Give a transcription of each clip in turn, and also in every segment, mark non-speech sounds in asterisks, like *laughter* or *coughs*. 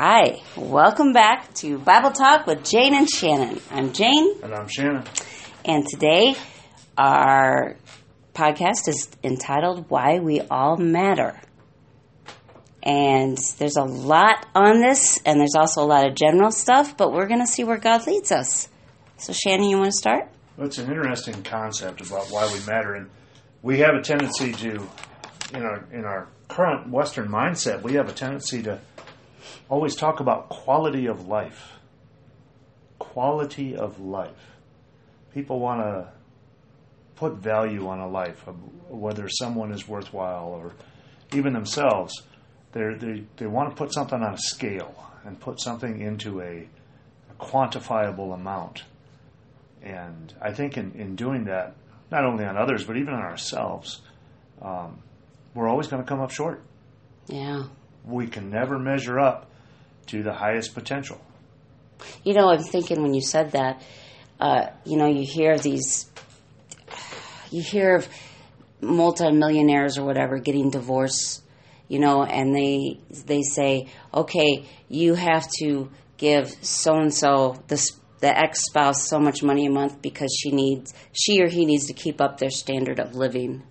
Hi, welcome back to Bible Talk with Jane and Shannon. I'm Jane, And I'm Shannon. and today our podcast is entitled Why We All Matter. And there's a lot on this, and there's also a lot of general stuff, but we're going to see where God leads us. So, Shannon, you want to start? Well, it's an interesting concept about why we matter, and we have a tendency to, in our in our current Western mindset, we have a tendency to always talk about quality of life. Quality of life. People want to put value on a life, of whether someone is worthwhile or even themselves. They're, they they want to put something on a scale and put something into a, a quantifiable amount. And I think in, in doing that, not only on others, but even on ourselves, um, we're always going to come up short. Yeah. We can never measure up to the highest potential. You know, I'm thinking when you said that, uh, you know, you hear these, you hear of multimillionaires or whatever getting divorced, you know, and they they say, okay, you have to give so and so the the ex spouse so much money a month because she needs she or he needs to keep up their standard of living,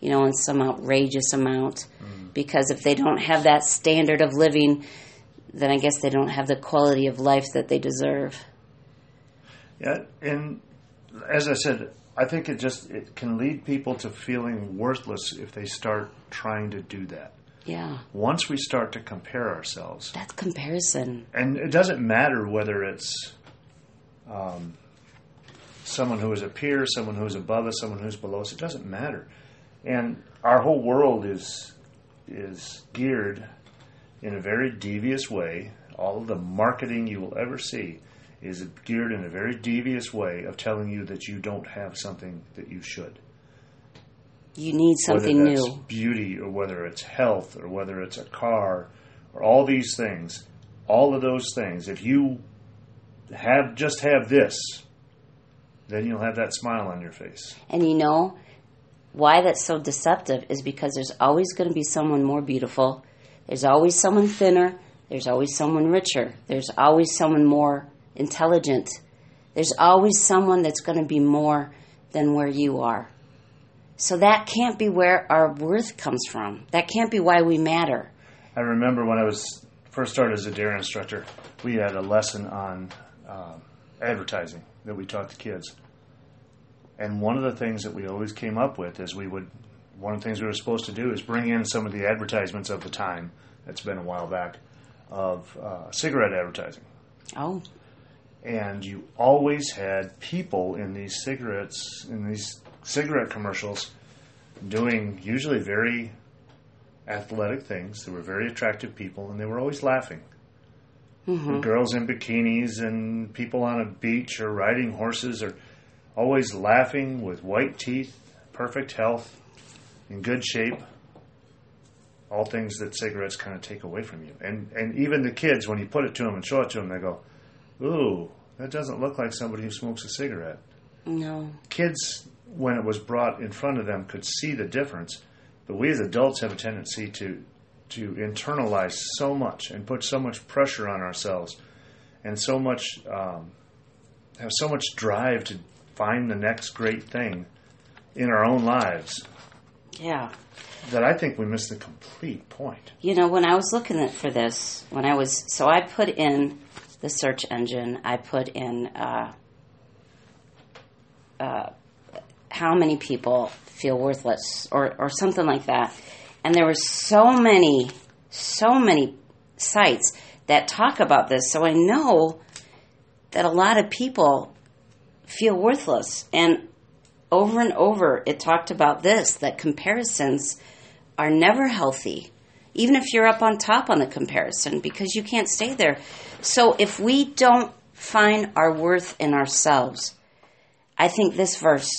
you know, in some outrageous amount. Because if they don't have that standard of living, then I guess they don't have the quality of life that they deserve. Yeah, and as I said, I think it just it can lead people to feeling worthless if they start trying to do that. Yeah, Once we start to compare ourselves, that's comparison. and it doesn't matter whether it's um, someone who is a peer, someone who is above us, someone who's below us. It doesn't matter, and our whole world is is geared in a very devious way. All of the marketing you will ever see is geared in a very devious way of telling you that you don't have something that you should. You need something whether that's new. beauty or whether it's health or whether it's a car or all these things all of those things if you have just have this then you'll have that smile on your face And you know why that's so deceptive is because there's always going to be someone more beautiful. There's always someone thinner. There's always someone richer. There's always someone more intelligent. There's always someone that's going to be more than where you are. So that can't be where our worth comes from. That can't be why we matter. i remember when i was first started as a D.A.R.E. instructor we had a lesson on um, advertising that we taught the kids and one of the things that we always came up with is we would one of the things we were supposed to do is bring in some of the advertisements of the time. That's been a while back of uh, cigarette advertising. Oh, and you always had people in these cigarettes in these cigarette commercials doing usually very athletic things. They were very attractive people and they were always laughing. Girls in bikinis and people on a beach or riding horses are always laughing with white teeth perfect health in good shape all things that cigarettes kind of take away from you and and even the kids when you put it to them and show it to them they go ooh that doesn't look like somebody who smokes a cigarette no. kids, when it was brought in front of them, could see the difference. But we as adults have a tendency to to internalize so much and put so much pressure on ourselves, and so much um, have so much drive to find the next great thing in our own lives Yeah. that I think we missed the complete point. You know, when I was looking at for this, when I was so I put in the search engine, I put in uh, uh, how many people feel worthless or or something like that, and there were so many, so many sites that talk about this. So I know that a lot of people feel worthless, and over and over it talked about this that comparisons are never healthy even if you're up on top on the comparison, because you can't stay there. So if we don't find our worth in ourselves, I think this verse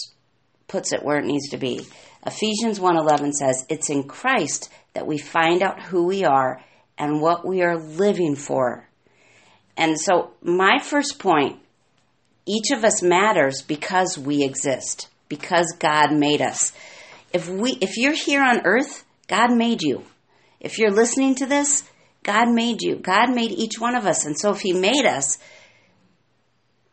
puts it where it needs to be. Ephesians 1:11 says, "It's in Christ that we find out who we are and what we are living for." And so my first point, each of us matters because we exist, because God made us. If we if you're here on earth, God made you. If you're listening to this, God made you. God made each one of us. And so if He made us,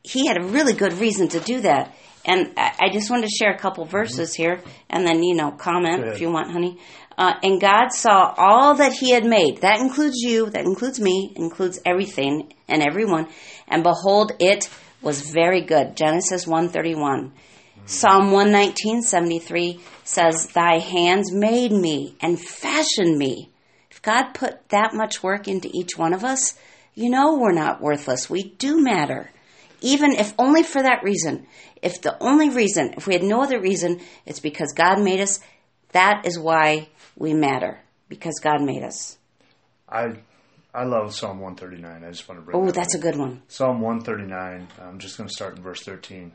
He had a really good reason to do that. And I I just wanted to share a couple verses here and then, you know, comment if you want, honey. Uh, and God saw all that He had made. That includes you, that includes me, includes everything and everyone. And behold, it was very good. Genesis 131. Psalm 119.73 says, Thy hands made me and fashioned me. If God put that much work into each one of us, you know we're not worthless. We do matter. Even if only for that reason. If the only reason, if we had no other reason, it's because God made us, that is why we matter. Because God made us. I I love Psalm 139. I just want to bring. Oh, that that's a good one. Psalm 139. I'm just going to start in verse 13.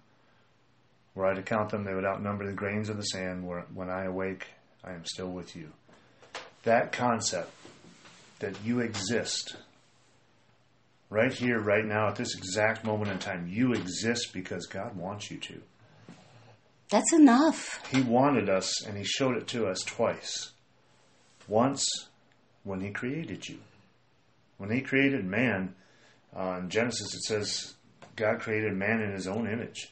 Were I to count them, they would outnumber the grains of the sand. Where, when I awake, I am still with you. That concept that you exist right here, right now, at this exact moment in time, you exist because God wants you to. That's enough. He wanted us, and He showed it to us twice. Once, when He created you. When He created man, uh, in Genesis it says God created man in His own image.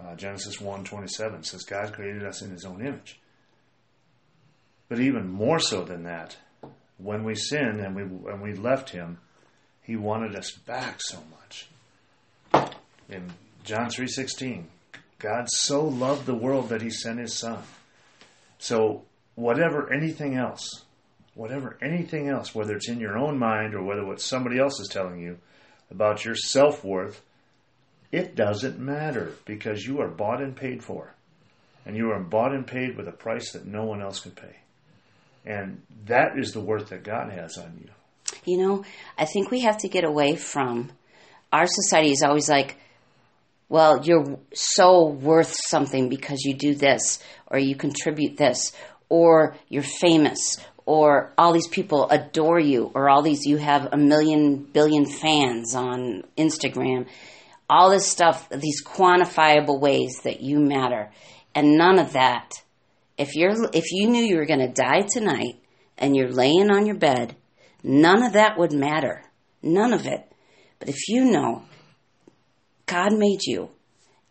Uh, Genesis 1.27 says God created us in His own image. But even more so than that, when we sinned and we, and we left Him, He wanted us back so much. In John 3.16, God so loved the world that he sent his son. So, whatever anything else, whatever anything else, whether it's in your own mind or whether what somebody else is telling you about your self worth, it doesn't matter because you are bought and paid for. And you are bought and paid with a price that no one else can pay. And that is the worth that God has on you. You know, I think we have to get away from our society is always like, well, you're so worth something because you do this, or you contribute this, or you're famous, or all these people adore you, or all these, you have a million billion fans on Instagram. All this stuff, these quantifiable ways that you matter. And none of that, if you're, if you knew you were going to die tonight and you're laying on your bed, none of that would matter. None of it. But if you know God made you,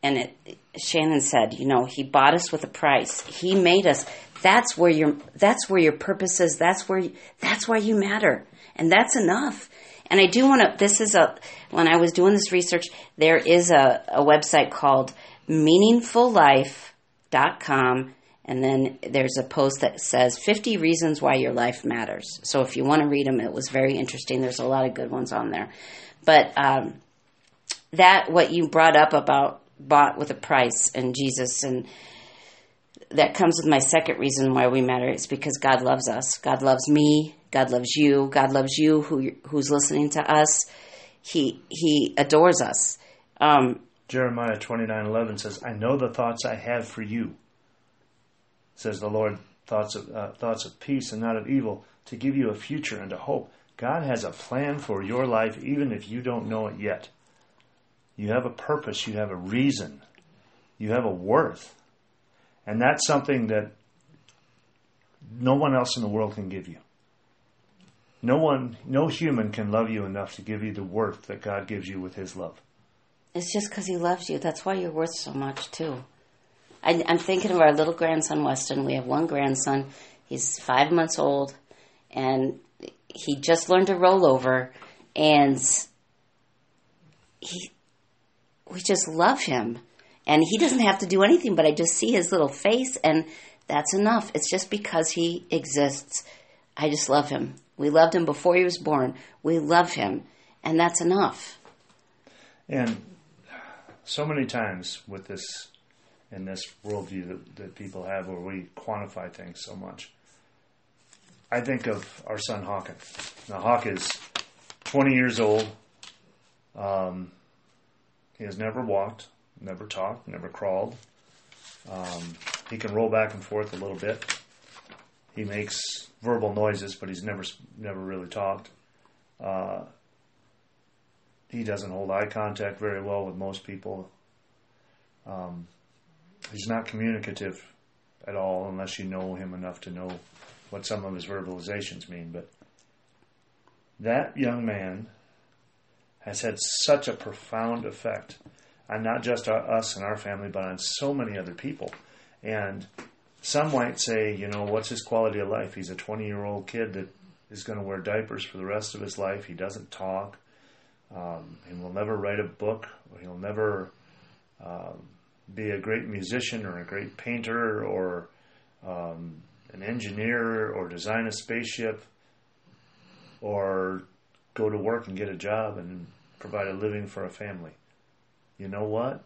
and it, Shannon said, you know, He bought us with a price. He made us. That's where your that's where your purpose is. That's where that's why you matter, and that's enough. And I do want to. This is a when I was doing this research, there is a, a website called meaningfullife.com and then there's a post that says 50 reasons why your life matters. So if you want to read them, it was very interesting. There's a lot of good ones on there. But um, that, what you brought up about bought with a price and Jesus, and that comes with my second reason why we matter. It's because God loves us. God loves me. God loves you. God loves you who, who's listening to us. He, he adores us. Um, Jeremiah 29:11 says, "I know the thoughts I have for you," says the Lord, thoughts of uh, thoughts of peace and not of evil, to give you a future and a hope. God has a plan for your life even if you don't know it yet. You have a purpose, you have a reason. You have a worth. And that's something that no one else in the world can give you. No one, no human can love you enough to give you the worth that God gives you with his love. It's just because he loves you. That's why you're worth so much, too. I, I'm thinking of our little grandson, Weston. We have one grandson. He's five months old, and he just learned to roll over, and he, we just love him. And he doesn't have to do anything, but I just see his little face, and that's enough. It's just because he exists. I just love him. We loved him before he was born. We love him, and that's enough. And so many times with this, in this worldview that, that people have where we quantify things so much, I think of our son Hawkins. Now, Hawk is 20 years old, Um, he has never walked, never talked, never crawled. Um, he can roll back and forth a little bit. He makes verbal noises, but he's never never really talked. Uh, he doesn't hold eye contact very well with most people. Um, he's not communicative at all unless you know him enough to know what some of his verbalizations mean. But that young man has had such a profound effect on not just us and our family, but on so many other people. And some might say, you know, what's his quality of life? He's a 20 year old kid that is going to wear diapers for the rest of his life. He doesn't talk. Um, he will never write a book. He'll never um, be a great musician or a great painter or um, an engineer or design a spaceship or go to work and get a job and provide a living for a family. You know what?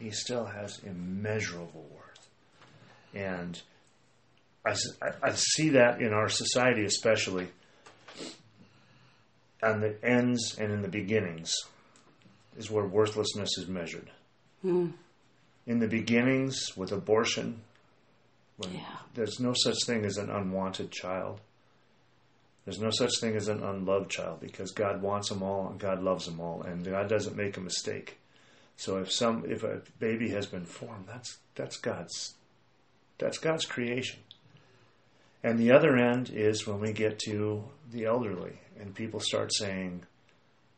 He still has immeasurable worth. And I, I see that in our society, especially on the ends and in the beginnings, is where worthlessness is measured. Mm. In the beginnings, with abortion, yeah. there's no such thing as an unwanted child. There's no such thing as an unloved child because God wants them all and God loves them all, and God doesn't make a mistake. So if some if a baby has been formed, that's that's God's that's God's creation. And the other end is when we get to the elderly and people start saying,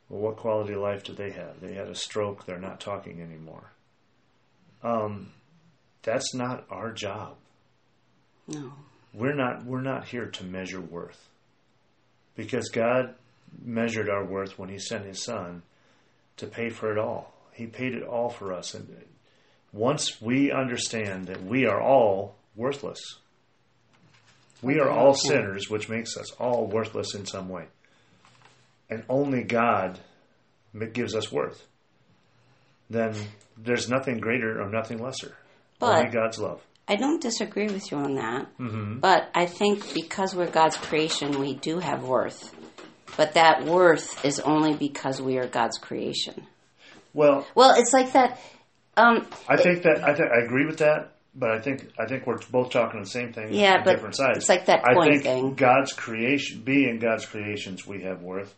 well, what quality of life do they have? They had a stroke, they're not talking anymore. Um, that's not our job. No. We're not we're not here to measure worth. Because God measured our worth when he sent his son to pay for it all. He paid it all for us and once we understand that we are all worthless. We are all sinners, which makes us all worthless in some way. And only God gives us worth. Then there's nothing greater or nothing lesser. But only God's love. I don't disagree with you on that. Mm-hmm. But I think because we're God's creation, we do have worth. But that worth is only because we are God's creation. Well, Well, it's like that. Um, I think that I, th- I agree with that, but I think I think we're both talking the same thing Yeah, on but different sides. it's like that I think thing. God's creation, being God's creations, we have worth,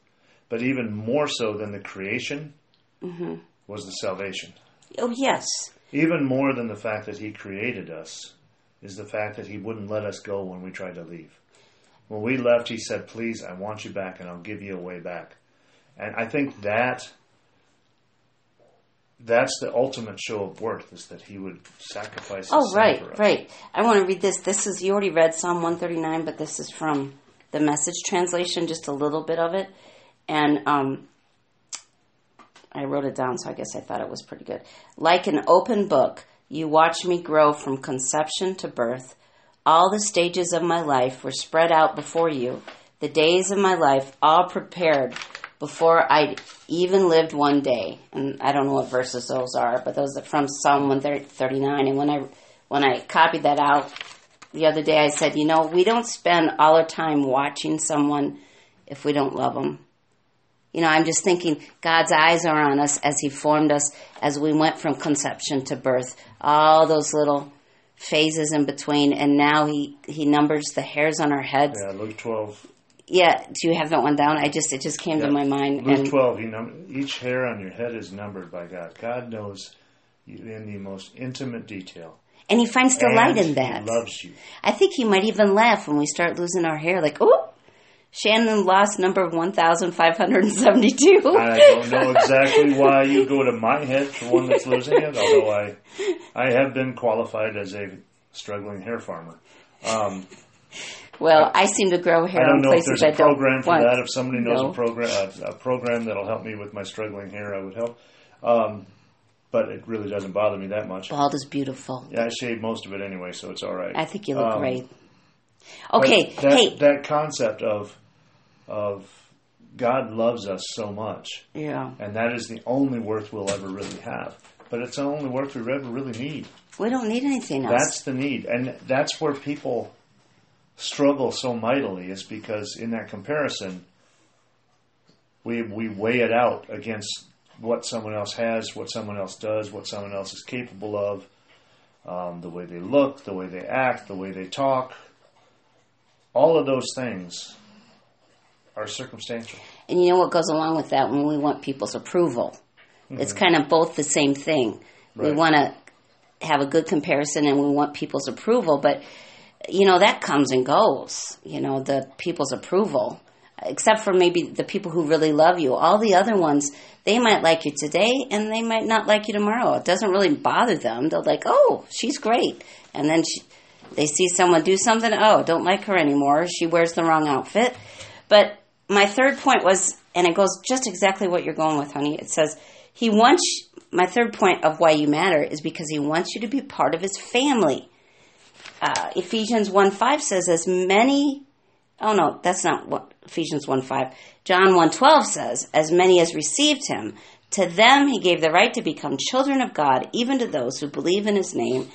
but even more so than the creation Mm-hmm. was the salvation. oh, yes. Even more than the fact that He created us is the fact that He wouldn't let us go when we tried to leave. When we left, He said, "Please, I want you back, and I'll give you a way back." And I think that that's the ultimate show of worth is that He would sacrifice. His Oh, right, for us. right. I want to read this. This is, you already read Psalm 139, but this is from the message translation, just a little bit of it. And um, I wrote it down, so I guess I thought it was pretty good. Like an open book, you watch me grow from conception to birth. All the stages of my life were spread out before you, the days of my life all prepared before I even lived one day. And I don't know what verses those are, but those are from Psalm 139. And when I when I copied that out the other day, I said, you know, we don't spend all our time watching someone if we don't love them. You know, I'm just thinking God's eyes are on us as He formed us as we went from conception to birth. All those little phases in between, and now He He numbers the hairs on our heads. Yeah, Luke twelve. Yeah, do you have that one down? I just it just came to my mind. Luke and twelve. Know, each hair on your head is numbered by God. God knows you in the most intimate detail. and He finds delight And in that. He loves you. I think He might even laugh when we start losing our hair. Like, oh, Shannon lost number one thousand five hundred and seventy-two. I don't know exactly why you go to my head for one that's losing it, although I, I have been qualified as a struggling hair farmer. Um, Well, I seem to grow hair I don't in know if places there's a don't program for want. that. If somebody knows No. a program, a, a program that'll help me with my struggling hair, I would help. Um, but it really doesn't bother me that much. Bald is beautiful. Yeah, I shave most of it anyway, so it's all right. I think you look Um, great. But Okay, that, hey, that concept of of God loves us so much, yeah, and that is the only worth we'll ever really have. But it's the only worth we ever really need. we don't need anything else. That's the need, and that's where people struggle so mightily. Is because in that comparison, We we weigh it out against what someone else has, what someone else does, what someone else is capable of, um, the way they look, the way they act, the way they talk. All of those things are circumstantial. And you know what goes along with that when we want people's approval? It's kind of both the same thing. We want to have a good comparison and we want people's approval, but you know that comes and goes. You know the people's approval, except for maybe the people who really love you. All the other ones, they might like you today and they might not like you tomorrow. It doesn't really bother them. They're like, "Oh, she's great," and then she, they see someone do something. Oh, don't like her anymore. She wears the wrong outfit. But my third point was, and it goes just exactly what you're going with, honey. It says he wants. My third point of why you matter is because he wants you to be part of his family. Uh, Ephesians 1 5 says, as many, oh no, that's not what Ephesians 1 5. John 1 12 says, as many as received him, to them he gave the right to become children of God, even to those who believe in his name.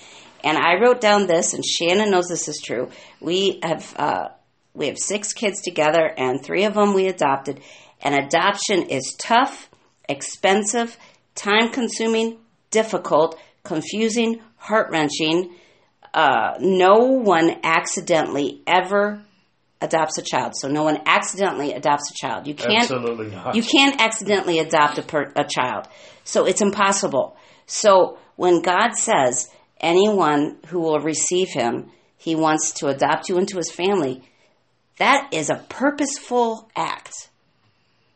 And I wrote down this, and Shannon knows this is true. We have, uh, we have six kids together, and three of them we adopted. And adoption is tough, expensive, time consuming, difficult, confusing, heart wrenching. Uh, no one accidentally ever adopts a child. So no one accidentally adopts a child. You can't Absolutely not. you can't accidentally adopt a, per, a child. So it's impossible. So when God says anyone who will receive him, he wants to adopt you into his family, that is a purposeful act.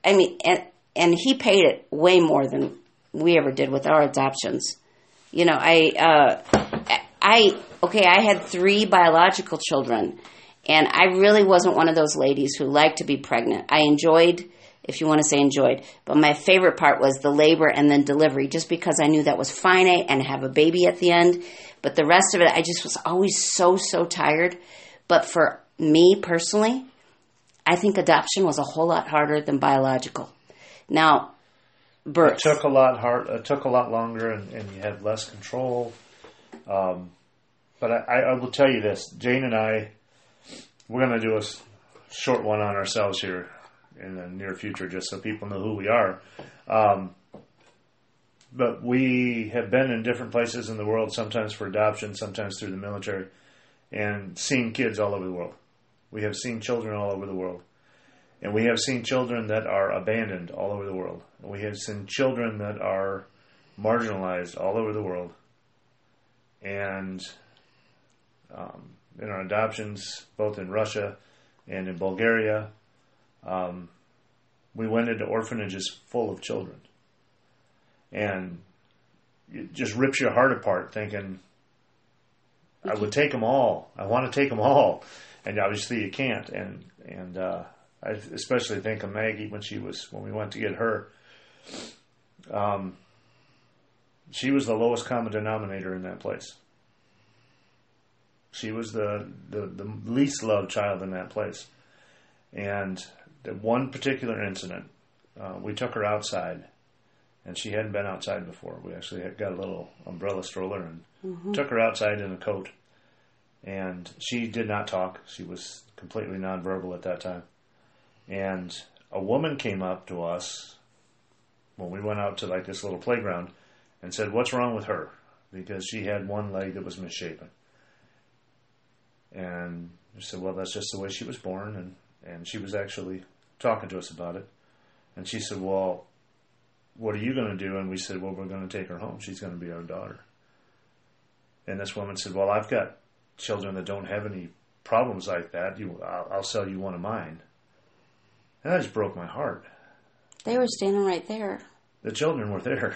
I mean, and, and he paid it way more than we ever did with our adoptions. You know, I, uh, I, okay, I had three biological children, and I really wasn't one of those ladies who liked to be pregnant. I enjoyed, if you want to say enjoyed, but my favorite part was the labor and then delivery, just because I knew that was finite and have a baby at the end. But the rest of it, I just was always so, so tired. But for me personally, I think adoption was a whole lot harder than biological. Now, birth. It took a lot hard. It took a lot longer, and, and you had less control. Um, but I, I will tell you this: Jane and I, we're going to do a short one on ourselves here in the near future, just so people know who we are. Um, but we have been in different places in the world, sometimes for adoption, sometimes through the military, and seen kids all over the world. We have seen children all over the world. And we have seen children that are abandoned all over the world. We have seen children that are marginalized all over the world. And um, in our adoptions, both in Russia and in Bulgaria, um, we went into orphanages full of children. And it just rips your heart apart thinking, I would take them all. I want to take them all. And obviously you can't. And, and, uh, I especially think of Maggie when she was when we went to get her. Um, she was the lowest common denominator in that place. She was the, the, the least loved child in that place. And the one particular incident, uh, we took her outside, and she hadn't been outside before. We actually had got a little umbrella stroller and took her outside in a coat. And she did not talk. She was completely nonverbal at that time. And a woman came up to us when we went out to like this little playground and said, What's wrong with her? Because she had one leg that was misshapen. And we said, Well, that's just the way she was born. And, and she was actually talking to us about it. And she said, Well, what are you going to do? And we said, Well, we're going to take her home. She's going to be our daughter. And this woman said, Well, I've got children that don't have any problems like that. You, I'll, I'll sell you one of mine. And that just broke my heart. They were standing right there. The children were there.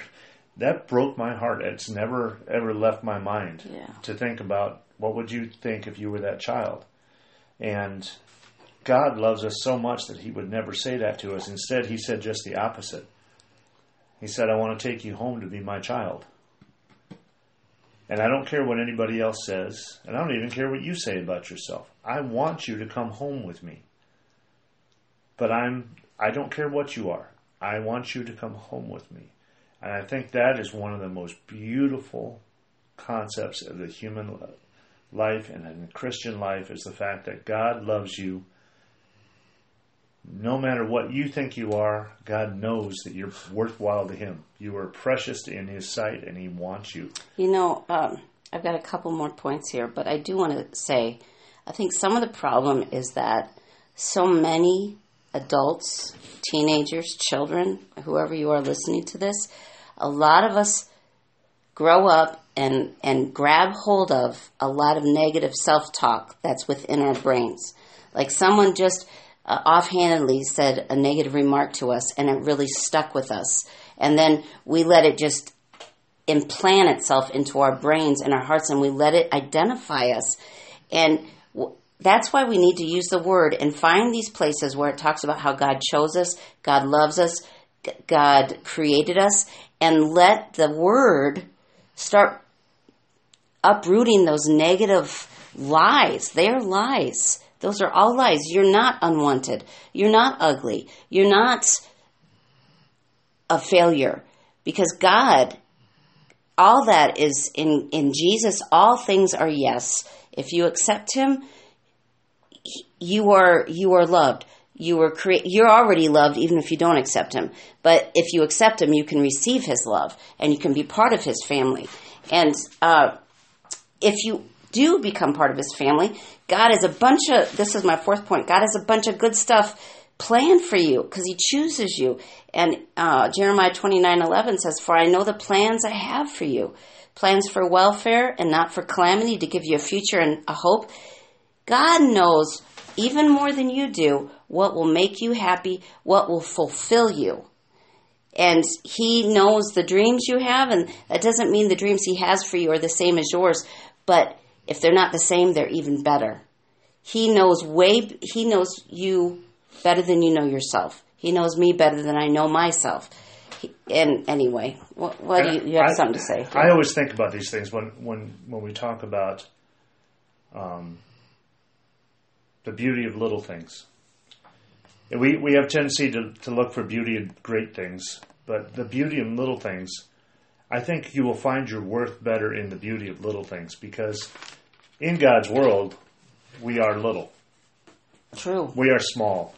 That broke my heart. It's never ever left my mind Yeah. to think about what would you think if you were that child. And God loves us so much that He would never say that to us. Instead, He said just the opposite. He said, "I want to take you home to be my child." And I don't care what anybody else says, and I don't even care what you say about yourself. I want you to come home with me. But I'm I don't care what you are. I want you to come home with me. And I think that is one of the most beautiful concepts of the human life and in the Christian life is the fact that God loves you no matter what you think you are, God knows that you're worthwhile to Him. You are precious in His sight, and He wants you. You know, um, I've got a couple more points here, but I do want to say I think some of the problem is that so many adults, teenagers, children, whoever you are listening to this, a lot of us grow up and, and grab hold of a lot of negative self talk that's within our brains. Like someone just uh, offhandedly said a negative remark to us and it really stuck with us. And then we let it just implant itself into our brains and our hearts and we let it identify us. And w- that's why we need to use the word and find these places where it talks about how God chose us, God loves us, God created us, and let the word start uprooting those negative lies. They're lies. Those are all lies. You're not unwanted. You're not ugly. You're not a failure because God, all that is in, in Jesus, all things are yes. If you accept Him, you are you are loved. You were cre- you're already loved even if you don't accept him. But if you accept him, you can receive his love and you can be part of his family. And uh, if you do become part of his family, God has a bunch of this is my fourth point. God has a bunch of good stuff planned for you because he chooses you. And uh, Jeremiah twenty nine eleven says, "For I know the plans I have for you, plans for welfare and not for calamity, to give you a future and a hope." God knows even more than you do what will make you happy, what will fulfill you. And He knows the dreams you have, and that doesn't mean the dreams He has for you are the same as yours, but if they're not the same, they're even better. He knows way, He knows you better than you know yourself. He knows me better than I know myself. He, and anyway, what, what do you, you have I- something to say? I always think about these things when when when we talk about um, the beauty of little things. We we have tendency to, to look for beauty in great things, but the beauty in little things, I think you will find your worth better in the beauty of little things because in God's world, we are little. True. We are small.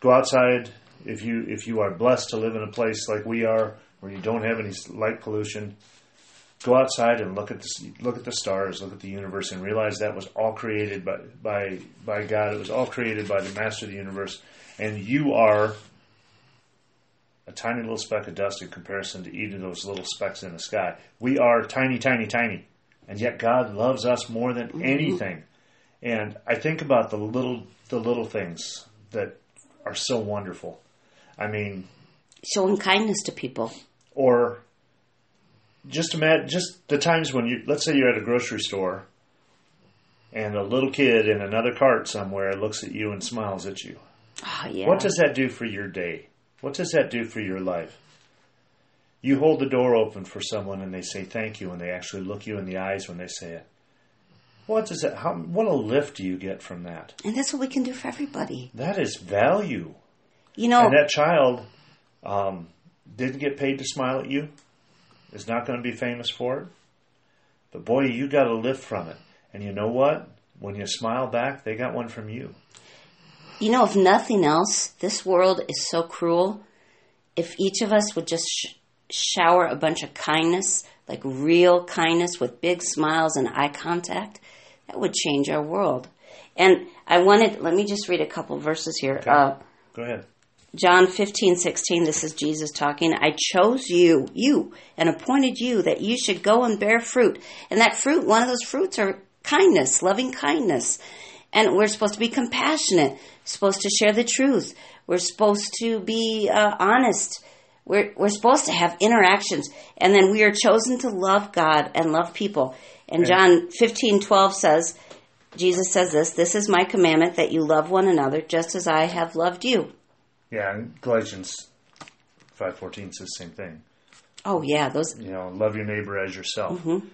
Go outside if you if you are blessed to live in a place like we are, where you don't have any light pollution. Go outside and look at the look at the stars, look at the universe, and realize that was all created by by by God. It was all created by the Master of the universe, and you are a tiny little speck of dust in comparison to even those little specks in the sky. We are tiny, tiny, tiny, and yet God loves us more than mm-hmm. anything. And I think about the little the little things that are so wonderful. I mean, Showing kindness to people. or just imagine just the times when you let's say you're at a grocery store and a little kid in another cart somewhere looks at you and smiles at you. Oh, yeah. What does that do for your day? What does that do for your life? You hold the door open for someone and they say thank you and they actually look you in the eyes when they say it. What does that how what a lift do you get from that? and that's what we can do for everybody. That is value. You know, And that child um, didn't get paid to smile at you, is not going to be famous for it. But boy, you got a lift from it. And you know what? When you smile back, they got one from you. You know, if nothing else, this world is so cruel. If each of us would just sh- shower a bunch of kindness, like real kindness with big smiles and eye contact, that would change our world. And I wanted, let me just read a couple verses here. Uh, Go ahead. John 15, 16, this is Jesus talking. I chose you, you, and appointed you that you should go and bear fruit. And that fruit, one of those fruits are kindness, loving kindness. And we're supposed to be compassionate, supposed to share the truth. We're supposed to be uh, honest. We're, we're supposed to have interactions. And then we are chosen to love God and love people. And John 15, 12 says, Jesus says this, this is my commandment that you love one another just as I have loved you. Yeah, and Galatians 5.14 says the same thing. Oh yeah, those You know, love your neighbor as yourself. Mm-hmm.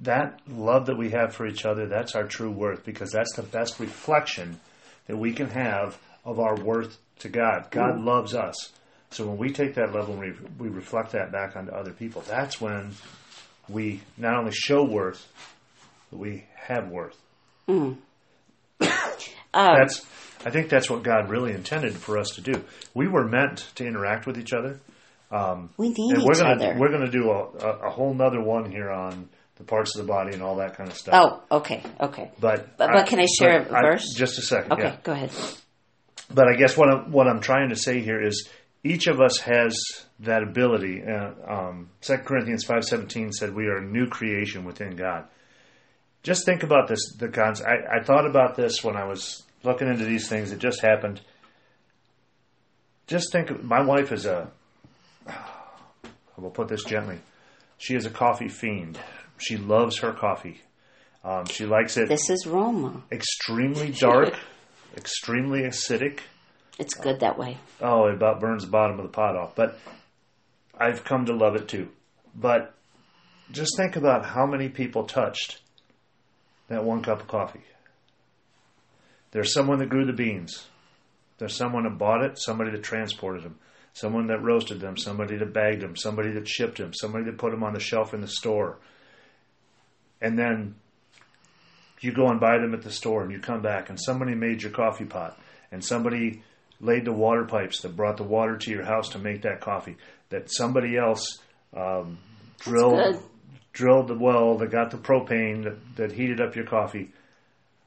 That love that we have for each other, that's our true worth because that's the best reflection that we can have of our worth to God. God loves us. So when we take that level and we, we reflect that back onto other people, that's when we not only show worth, but we have worth. *coughs* Um, that's I think that's what God really intended for us to do. We were meant to interact with each other. we need and we're each gonna other. we're gonna do a, a, a whole nother one here on the parts of the body and all that kind of stuff. oh, okay, okay. but But- but can I share a verse? just a second. Okay, yeah. go ahead. But I guess what I'm, what I'm trying to say here is each of us has that ability. Uh, um, 2 Corinthians five seventeen said we are a new creation within God. Just think about this. The cons- I, I thought about this when I was looking into these things. that just happened. Just think. My wife is a. I will put this gently. She is a coffee fiend. She loves her coffee. Um, she likes it This is Roma. extremely dark, *laughs* extremely acidic. It's good that way. Oh, it about burns the bottom of the pot off. But I've come to love it too. But just think about how many people touched that one cup of coffee. There's someone that grew the beans. There's someone that bought it, somebody that transported them, someone that roasted them, somebody that bagged them, somebody that shipped them, somebody that put them on the shelf in the store. And then you go and buy them at the store and you come back and somebody made your coffee pot and somebody laid the water pipes that brought the water to your house to make that coffee that somebody else um, drilled drilled the well that got the propane that, that heated up your coffee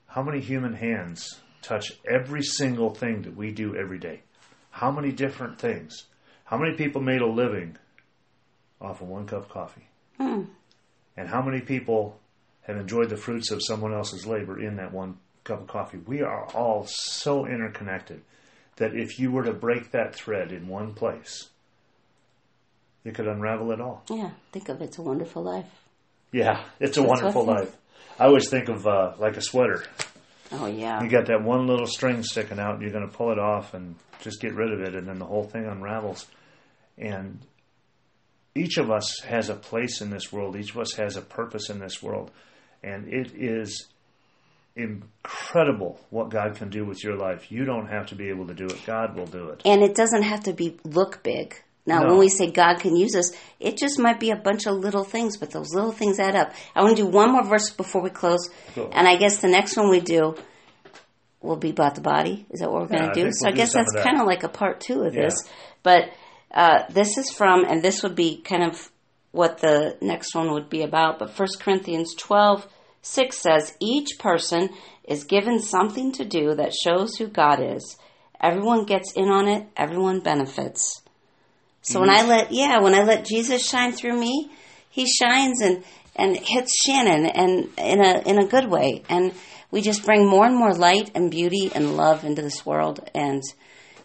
how many human hands touch every single thing that we do every day how many different things how many people made a living off of one cup of coffee hmm. and how many people have enjoyed the fruits of someone else's labor in that one cup of coffee. We are all so interconnected that if you were to break that thread in one place, it could unravel it all. Yeah, think of it's a wonderful life. Yeah, it's a That's wonderful life. I always think of uh, like a sweater. Oh yeah. You got that one little string sticking out, and you're going to pull it off and just get rid of it, and then the whole thing unravels. And each of us has a place in this world. Each of us has a purpose in this world, and it is incredible what God can do with your life. You don't have to be able to do it. God will do it. And it doesn't have to be look big. Now, No. when we say God can use us, it just might be a bunch of little things, but those little things add up. I want to do one more verse before we close, Cool. and I guess the next one we do will be about the body. Is that what we're Yeah, going I to do? So we'll I do guess that's that. kind of like a part two of Yeah. this. But uh, this is from, and this would be kind of what the next one would be about. But 1 Corinthians 12, 6 says, Each person is given something to do that shows who God is. Everyone gets in on it, everyone benefits. So when I let yeah, when I let Jesus shine through me, he shines and and hits Shannon and in a in a good way. And we just bring more and more light and beauty and love into this world and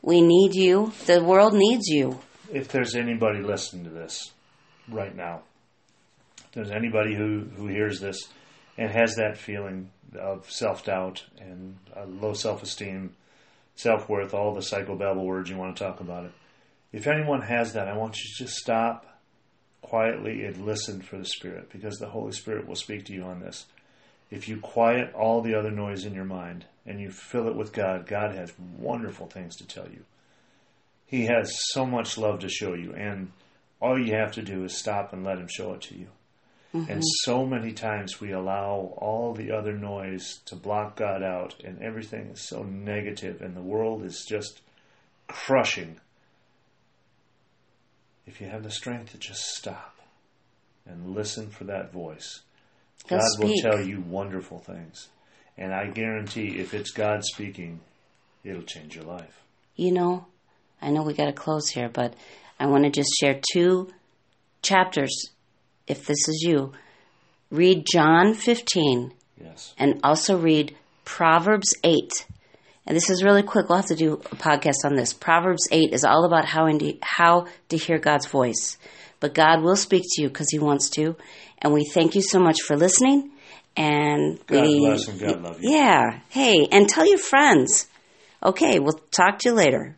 we need you. The world needs you. if there's anybody listening to this right now, if there's anybody who, who hears this and has that feeling of self doubt and low self esteem, self worth, all the psychobabble words you want to talk about it. If anyone has that, I want you to just stop quietly and listen for the Spirit because the Holy Spirit will speak to you on this. If you quiet all the other noise in your mind and you fill it with God, God has wonderful things to tell you. He has so much love to show you, and all you have to do is stop and let Him show it to you. Mm-hmm. And so many times we allow all the other noise to block God out, and everything is so negative, and the world is just crushing. If you have the strength to just stop and listen for that voice, He'll God will tell you wonderful things. And I guarantee if it's God speaking, it'll change your life. You know, I know we got to close here, but I want to just share two chapters if this is you. Read John 15 Yes. and also read Proverbs 8. And this is really quick. We'll have to do a podcast on this. Proverbs 8 is all about how, indi- how to hear God's voice. But God will speak to you because He wants to. And we thank you so much for listening. And God we, bless and God love you. Yeah. Hey, and tell your friends. Okay, we'll talk to you later.